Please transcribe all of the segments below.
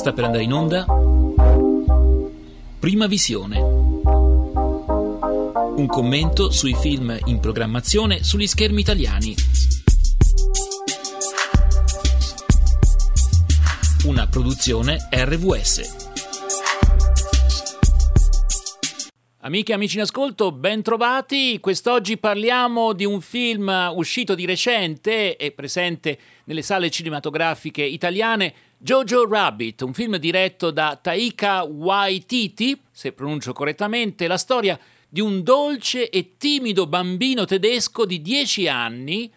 Sta per andare in onda Prima Visione. Un commento sui film in programmazione sugli schermi italiani. Una produzione RVS. Amiche e amici in ascolto, ben trovati. Quest'oggi parliamo di un film uscito di recente e presente nelle sale cinematografiche italiane, Jojo Rabbit, un film diretto da Taika Waititi, se pronuncio correttamente, la storia di un dolce e timido bambino tedesco di 10 anni,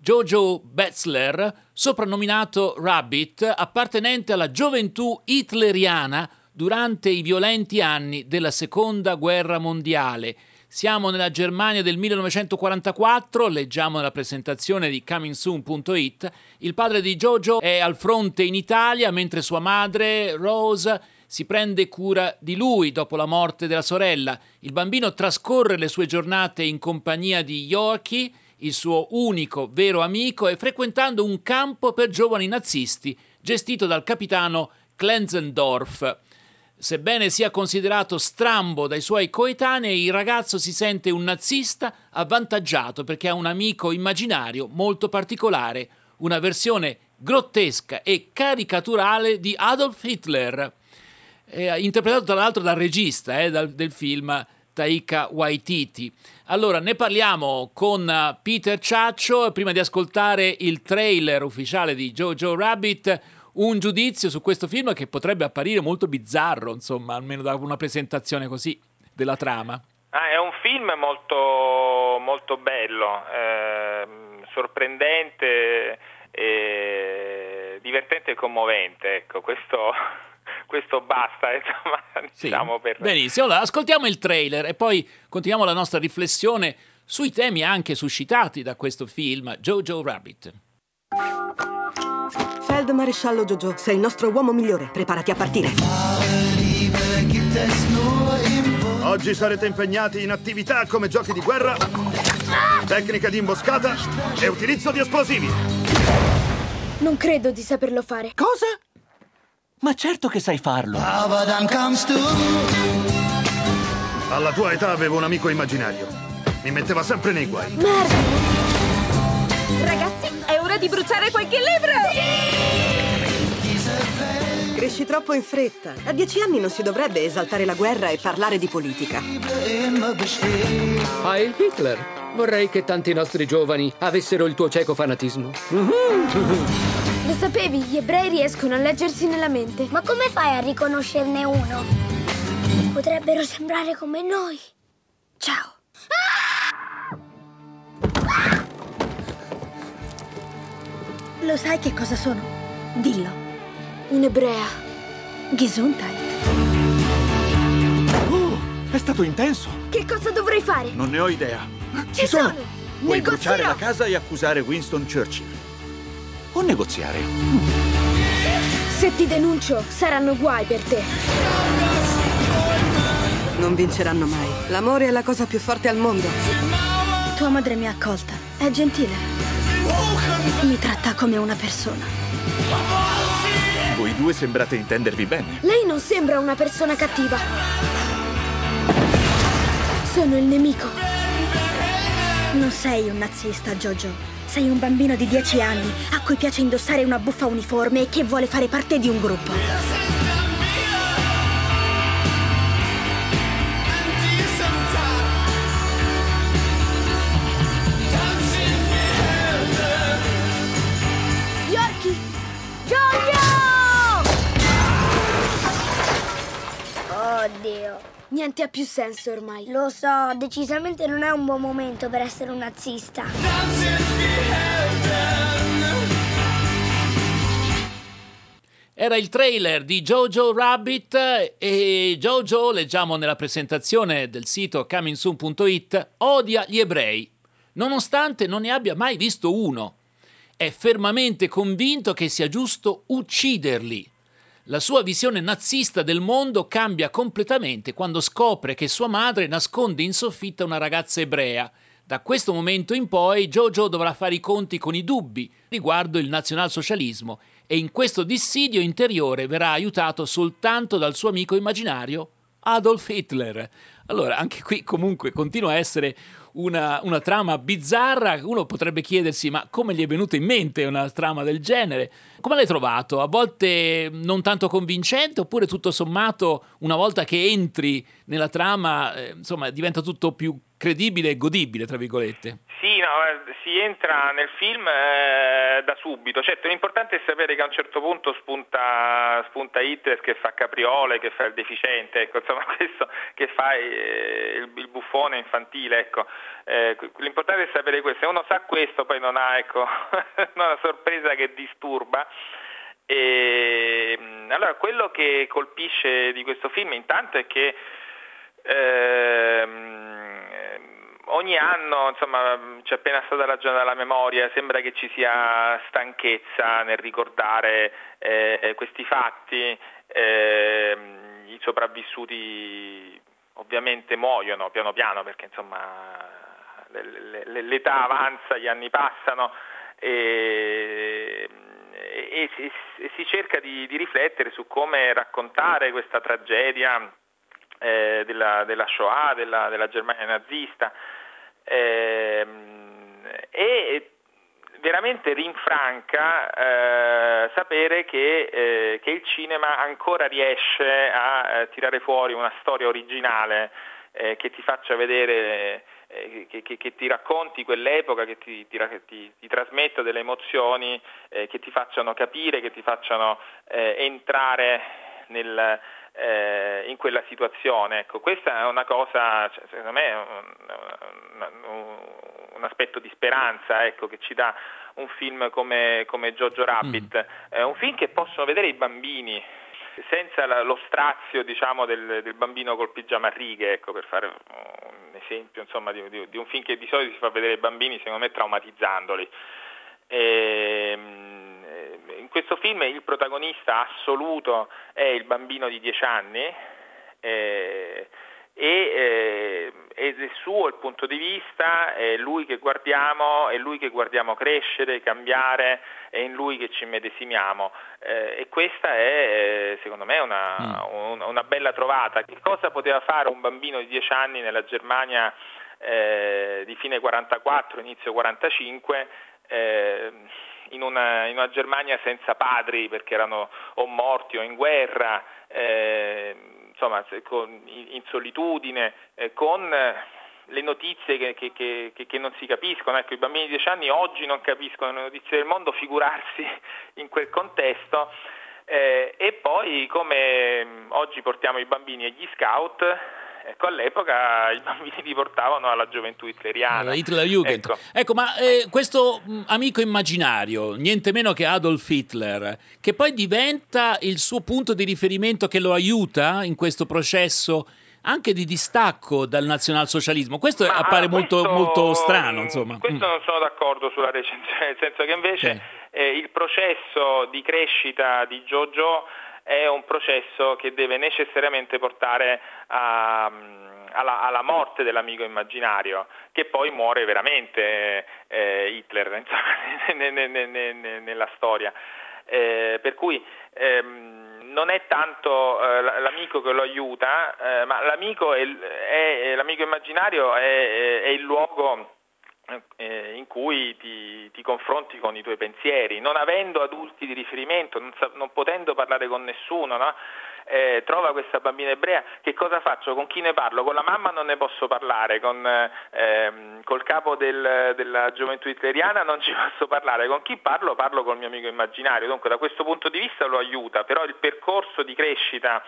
Jojo Betzler, soprannominato Rabbit, appartenente alla gioventù hitleriana durante i violenti anni della Seconda Guerra Mondiale. Siamo nella Germania del 1944, leggiamo nella presentazione di comingsoon.it. Il padre di Jojo è al fronte in Italia, mentre sua madre, Rose, si prende cura di lui dopo la morte della sorella. Il bambino trascorre le sue giornate in compagnia di Yorkie, il suo unico vero amico, e frequentando un campo per giovani nazisti gestito dal capitano Klenzendorf. Sebbene sia considerato strambo dai suoi coetanei, il ragazzo si sente un nazista avvantaggiato perché ha un amico immaginario molto particolare, una versione grottesca e caricaturale di Adolf Hitler, eh, interpretato tra l'altro dal regista eh, dal, del film Taika Waititi. Allora, ne parliamo con Peter Ciaccio, prima di ascoltare il trailer ufficiale di Jojo Rabbit, un giudizio su questo film che potrebbe apparire molto bizzarro, insomma, almeno da una presentazione così della trama. Ah, è un film molto, molto bello, eh, sorprendente, eh, divertente e commovente. Ecco, questo, questo basta, insomma, sì. diciamo per... Benissimo, allora ascoltiamo il trailer e poi continuiamo la nostra riflessione sui temi anche suscitati da questo film, Jojo Rabbit. Feldmaresciallo Jojo, sei il nostro uomo migliore. Preparati a partire. Oggi sarete impegnati in attività come giochi di guerra, tecnica di imboscata e utilizzo di esplosivi. Non credo di saperlo fare. Cosa? Ma certo che sai farlo. Alla tua età avevo un amico immaginario. Mi metteva sempre nei guai. Merda! Ragazzi, ora di bruciare qualche libro! Cresci troppo in fretta. A dieci anni non si dovrebbe esaltare la guerra e parlare di politica. Heil Hitler! Vorrei che tanti nostri giovani avessero il tuo cieco fanatismo. Lo sapevi, gli ebrei riescono a leggersi nella mente. Ma come fai a riconoscerne uno? Potrebbero sembrare come noi. Ciao. Lo sai che cosa sono? Dillo. Un'ebrea. Gesundheit. Oh, è stato intenso. Che cosa dovrei fare? Non ne ho idea. Ci sono! Puoi Negozierò! bruciare la casa e accusare Winston Churchill. O negoziare. Se ti denuncio, saranno guai per te. Non vinceranno mai. L'amore è la cosa più forte al mondo. Tua madre mi ha accolta. È gentile. Mi tratta come una persona. Voi due sembrate intendervi bene. Lei non sembra una persona cattiva. Sono il nemico. Non sei un nazista, Jojo. Sei un bambino di 10 anni a cui piace indossare una buffa uniforme e che vuole fare parte di un gruppo. Oddio. Niente ha più senso ormai. Lo so, decisamente non è un buon momento per essere un nazista. Era il trailer di Jojo Rabbit e Jojo, leggiamo nella presentazione del sito comingsoon.it, odia gli ebrei, nonostante non ne abbia mai visto uno. È fermamente convinto che sia giusto ucciderli. La sua visione nazista del mondo cambia completamente quando scopre che sua madre nasconde in soffitta una ragazza ebrea. Da questo momento in poi Jojo dovrà fare i conti con i dubbi riguardo il nazionalsocialismo e in questo dissidio interiore verrà aiutato soltanto dal suo amico immaginario Adolf Hitler. Allora, anche qui comunque continua a essere una, una, trama bizzarra. Uno potrebbe chiedersi: ma come gli è venuta in mente una trama del genere? Come l'hai trovato? A volte non tanto convincente, oppure tutto sommato, una volta che entri nella trama, eh, insomma, diventa tutto più credibile e godibile, tra virgolette? Sì, no, eh, si entra nel film eh, da subito. Certo, l'importante è sapere che a un certo punto spunta, spunta Hitler che fa capriole, che fa il deficiente, ecco, insomma, questo che fa eh, il, il, buffone infantile, ecco. Eh, l'importante è sapere questo. Se uno sa questo, poi non ha ecco, una sorpresa che disturba. E, mm, allora, quello che colpisce di questo film intanto è che ehm, ogni anno insomma, c'è appena stata ragione della memoria, sembra che ci sia stanchezza nel ricordare eh, questi fatti, eh, i sopravvissuti ovviamente muoiono piano piano perché insomma, l'età avanza, gli anni passano e, e, e, e si cerca di, di, riflettere su come raccontare questa tragedia eh, della, della, Shoah, della, della Germania nazista eh, e veramente rinfranca eh, sapere che, eh, che, il cinema ancora riesce a eh, tirare fuori una storia originale eh, che ti faccia vedere, eh, che, che, che, ti racconti quell'epoca, che ti, ti, ti, ti trasmetta delle emozioni, che ti facciano capire, che ti facciano entrare nel, eh, in quella situazione. Ecco, questa è una cosa, cioè, secondo me, un, un, un aspetto di speranza ecco, che ci dà un film come, come Jojo Rabbit, mm. è un film che possono vedere i bambini senza la, lo strazio diciamo, del, del, bambino col pigiama a righe, ecco, per fare un esempio insomma, di, di, di, un film che di solito si fa vedere ai bambini secondo me traumatizzandoli. E, ehm, questo film il protagonista assoluto è il bambino di 10 anni eh, e, eh, è suo il punto di vista, è lui che guardiamo, è lui che guardiamo crescere, cambiare, è in lui che ci medesimiamo eh, e questa è eh, secondo me una, mm. una, bella trovata. Che cosa poteva fare un bambino di 10 anni nella Germania eh, di fine 44, inizio 45? Eh, in una, in una, Germania senza padri perché erano o morti o in guerra, eh, insomma con, in solitudine, eh, con le notizie che, che, che, che, non si capiscono. Ecco, I bambini di 10 anni oggi non capiscono le notizie del mondo, figurarsi in quel contesto. Eh, e poi come oggi portiamo i bambini agli scout, Ecco, all'epoca i bambini li portavano alla gioventù hitleriana. Hitler Jugend. Ecco. ecco, ma eh, questo mh, amico immaginario, niente meno che Adolf Hitler, che poi diventa il suo punto di riferimento che lo aiuta in questo processo anche di distacco dal nazionalsocialismo. Questo Ma appare questo, molto, molto, strano. Insomma. Questo mm. non sono d'accordo sulla recensione, nel senso che invece sì. eh, il processo di crescita di Jojo è un processo che deve necessariamente portare a, alla, alla, morte dell'amico immaginario, che poi muore veramente eh, Hitler insomma, nella storia. Eh, per cui ehm, non è tanto eh, l'amico che lo aiuta, eh, ma l'amico, è, è, l'amico immaginario è, è il luogo eh, in cui ti, ti, confronti con i tuoi pensieri, non avendo adulti di riferimento, non, sa, non potendo parlare con nessuno, no? eh, trova questa bambina ebrea, che cosa faccio? Con chi ne parlo? Con la mamma non ne posso parlare, con, ehm, col capo del, della gioventù hitleriana non ci posso parlare, con chi parlo? Parlo col mio amico immaginario, dunque da questo punto di vista lo aiuta, però il percorso di crescita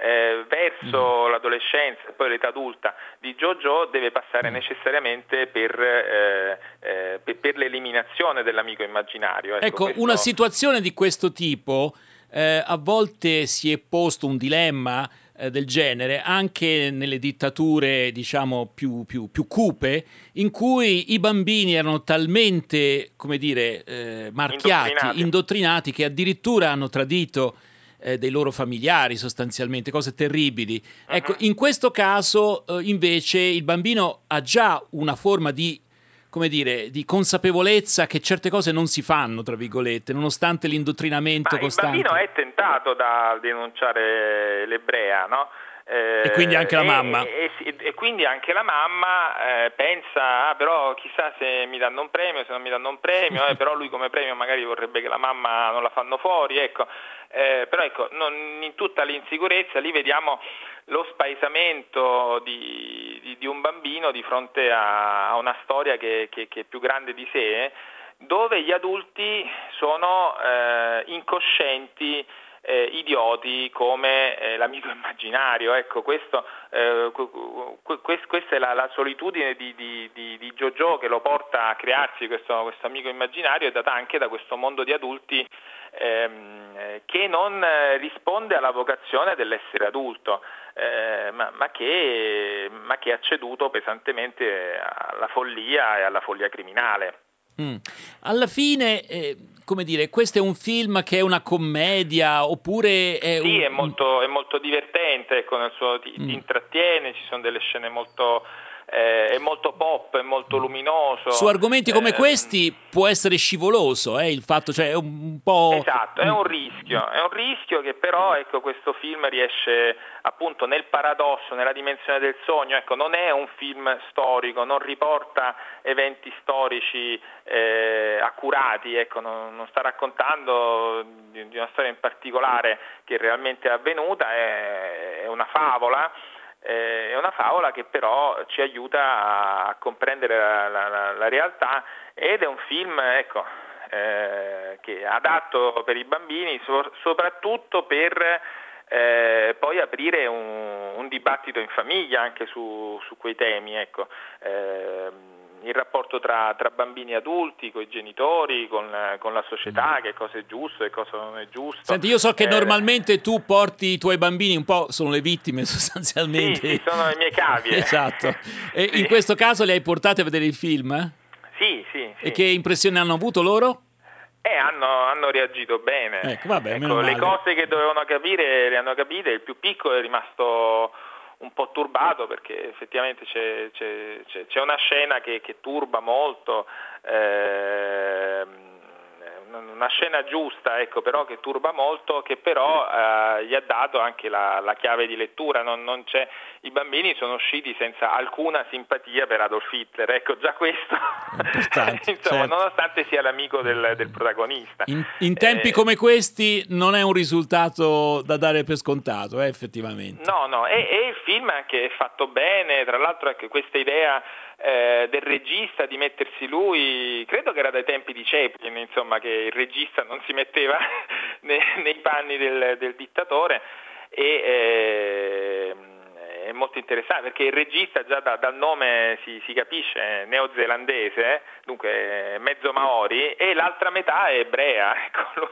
eh, verso mm. l'adolescenza e poi l'età adulta di Jojo deve passare mm. necessariamente per, eh, eh, per, per l'eliminazione dell'amico immaginario. Ecco, ecco questo... una situazione di questo tipo eh, a volte si è posto un dilemma eh, del genere anche nelle dittature diciamo più, più, più, cupe in cui i bambini erano talmente come dire eh, marchiati, indottrinati. indottrinati che addirittura hanno tradito eh, dei loro familiari sostanzialmente, cose terribili. Ecco, in questo caso eh, invece il bambino ha già una forma di come dire, di consapevolezza che certe cose non si fanno, tra virgolette, nonostante l'indottrinamento Ma costante. Il bambino è tentato da denunciare l'ebrea, no? Eh, e quindi anche la mamma. E, e, e quindi anche la mamma eh, pensa, ah, però chissà se mi danno un premio, se non mi danno un premio, eh, però lui come premio magari vorrebbe che la mamma non la fanno fuori, ecco. Eh, però ecco, non, in tutta l'insicurezza lì vediamo lo spaesamento di, di, di un bambino di fronte a, a una storia che, che, che, è più grande di sé, dove gli adulti sono eh, incoscienti eh, idioti come eh, l'amico immaginario. Ecco, questo, eh, questa è la, la solitudine di, di, di, di, Jojo che lo porta a crearsi questo, questo, amico immaginario è data anche da questo mondo di adulti ehm, che non risponde alla vocazione dell'essere adulto. Eh, ma, ma, che, ma che ha ceduto pesantemente alla follia e alla follia criminale. Mm. Alla fine, eh, come dire, questo è un film che è una commedia oppure è Sì, un... è, molto, è molto divertente, ecco, nel suo, ti, mm. ti intrattiene, ci sono delle scene molto eh, è molto pop, è molto luminoso. Su argomenti come eh, questi può essere scivoloso, eh, il fatto, cioè è un po'... Esatto, è un rischio, è un rischio che però ecco, questo film riesce appunto nel paradosso, nella dimensione del sogno, ecco, non è un film storico, non riporta eventi storici eh, accurati, ecco, non, non, sta raccontando di, di, una storia in particolare che realmente è avvenuta, è, è una favola eh, è una favola che però ci aiuta a comprendere la, la, la realtà ed è un film ecco, eh, che è adatto per i bambini, so, soprattutto per eh, poi aprire un, un, dibattito in famiglia anche su, su quei temi. Ecco. Eh, il rapporto tra, tra, bambini e adulti, con i genitori, con, con, la società, mm. che cosa è giusto e cosa non è giusto. Senti, io so che eh, normalmente tu porti i tuoi bambini un po', sono le vittime sostanzialmente. Sì, sono le mie cavie. esatto. E sì. in questo caso li hai portati a vedere il film? Sì, sì, sì. E che impressione hanno avuto loro? Eh, hanno, hanno reagito bene. Ecco, vabbè, ecco, le cose che dovevano capire le hanno capite, il più piccolo è rimasto un po' turbato perché effettivamente c'è, c'è, c'è una scena che, che turba molto. Eh, una scena giusta, ecco, però che turba molto, che però eh, gli ha dato anche la, la chiave di lettura. Non, non I bambini sono usciti senza alcuna simpatia per Adolf Hitler, ecco, già questo, insomma, certo. nonostante sia l'amico del, del protagonista. In, in tempi eh, come questi non è un risultato da dare per scontato, eh, effettivamente. No, no, e, e il film anche è fatto bene, tra l'altro anche questa idea eh, del regista di mettersi lui, credo che era dai tempi di Chaplin, insomma, che il regista non si metteva nei, nei panni del, del dittatore. E eh, è molto interessante perché il regista già da, dal nome si, si capisce, è neozelandese, dunque mezzo maori e l'altra metà è ebrea, ecco,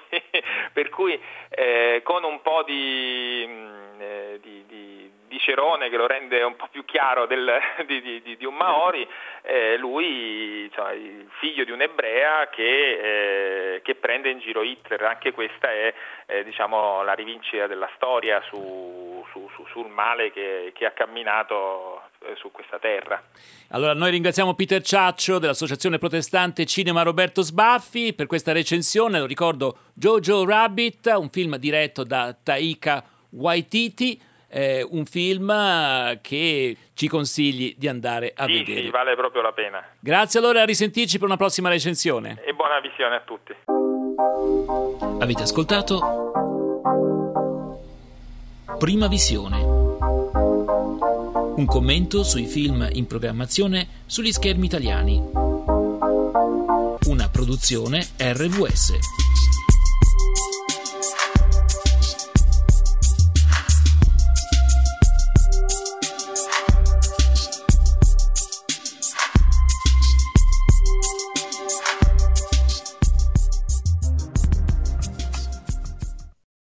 per cui eh, con un po' di, mm, eh, di, di di Cerone che lo rende un po' più chiaro del, di, di, di, un Maori, eh, lui il figlio di un'ebrea che, eh, che, prende in giro Hitler, anche questa è eh, diciamo, la rivincita della storia su, su, su, sul male che, che ha camminato eh, su questa terra. Allora noi ringraziamo Peter Ciaccio dell'Associazione Protestante Cinema Roberto Sbaffi per questa recensione, lo ricordo Jojo Rabbit, un film diretto da Taika Waititi eh, un film che ci consigli di andare a sì, vedere. Sì, vale proprio la pena. Grazie allora, a risentirci per una prossima recensione. E buona visione a tutti. Avete ascoltato Prima Visione. Un commento sui film in programmazione sugli schermi italiani. Una produzione RVS.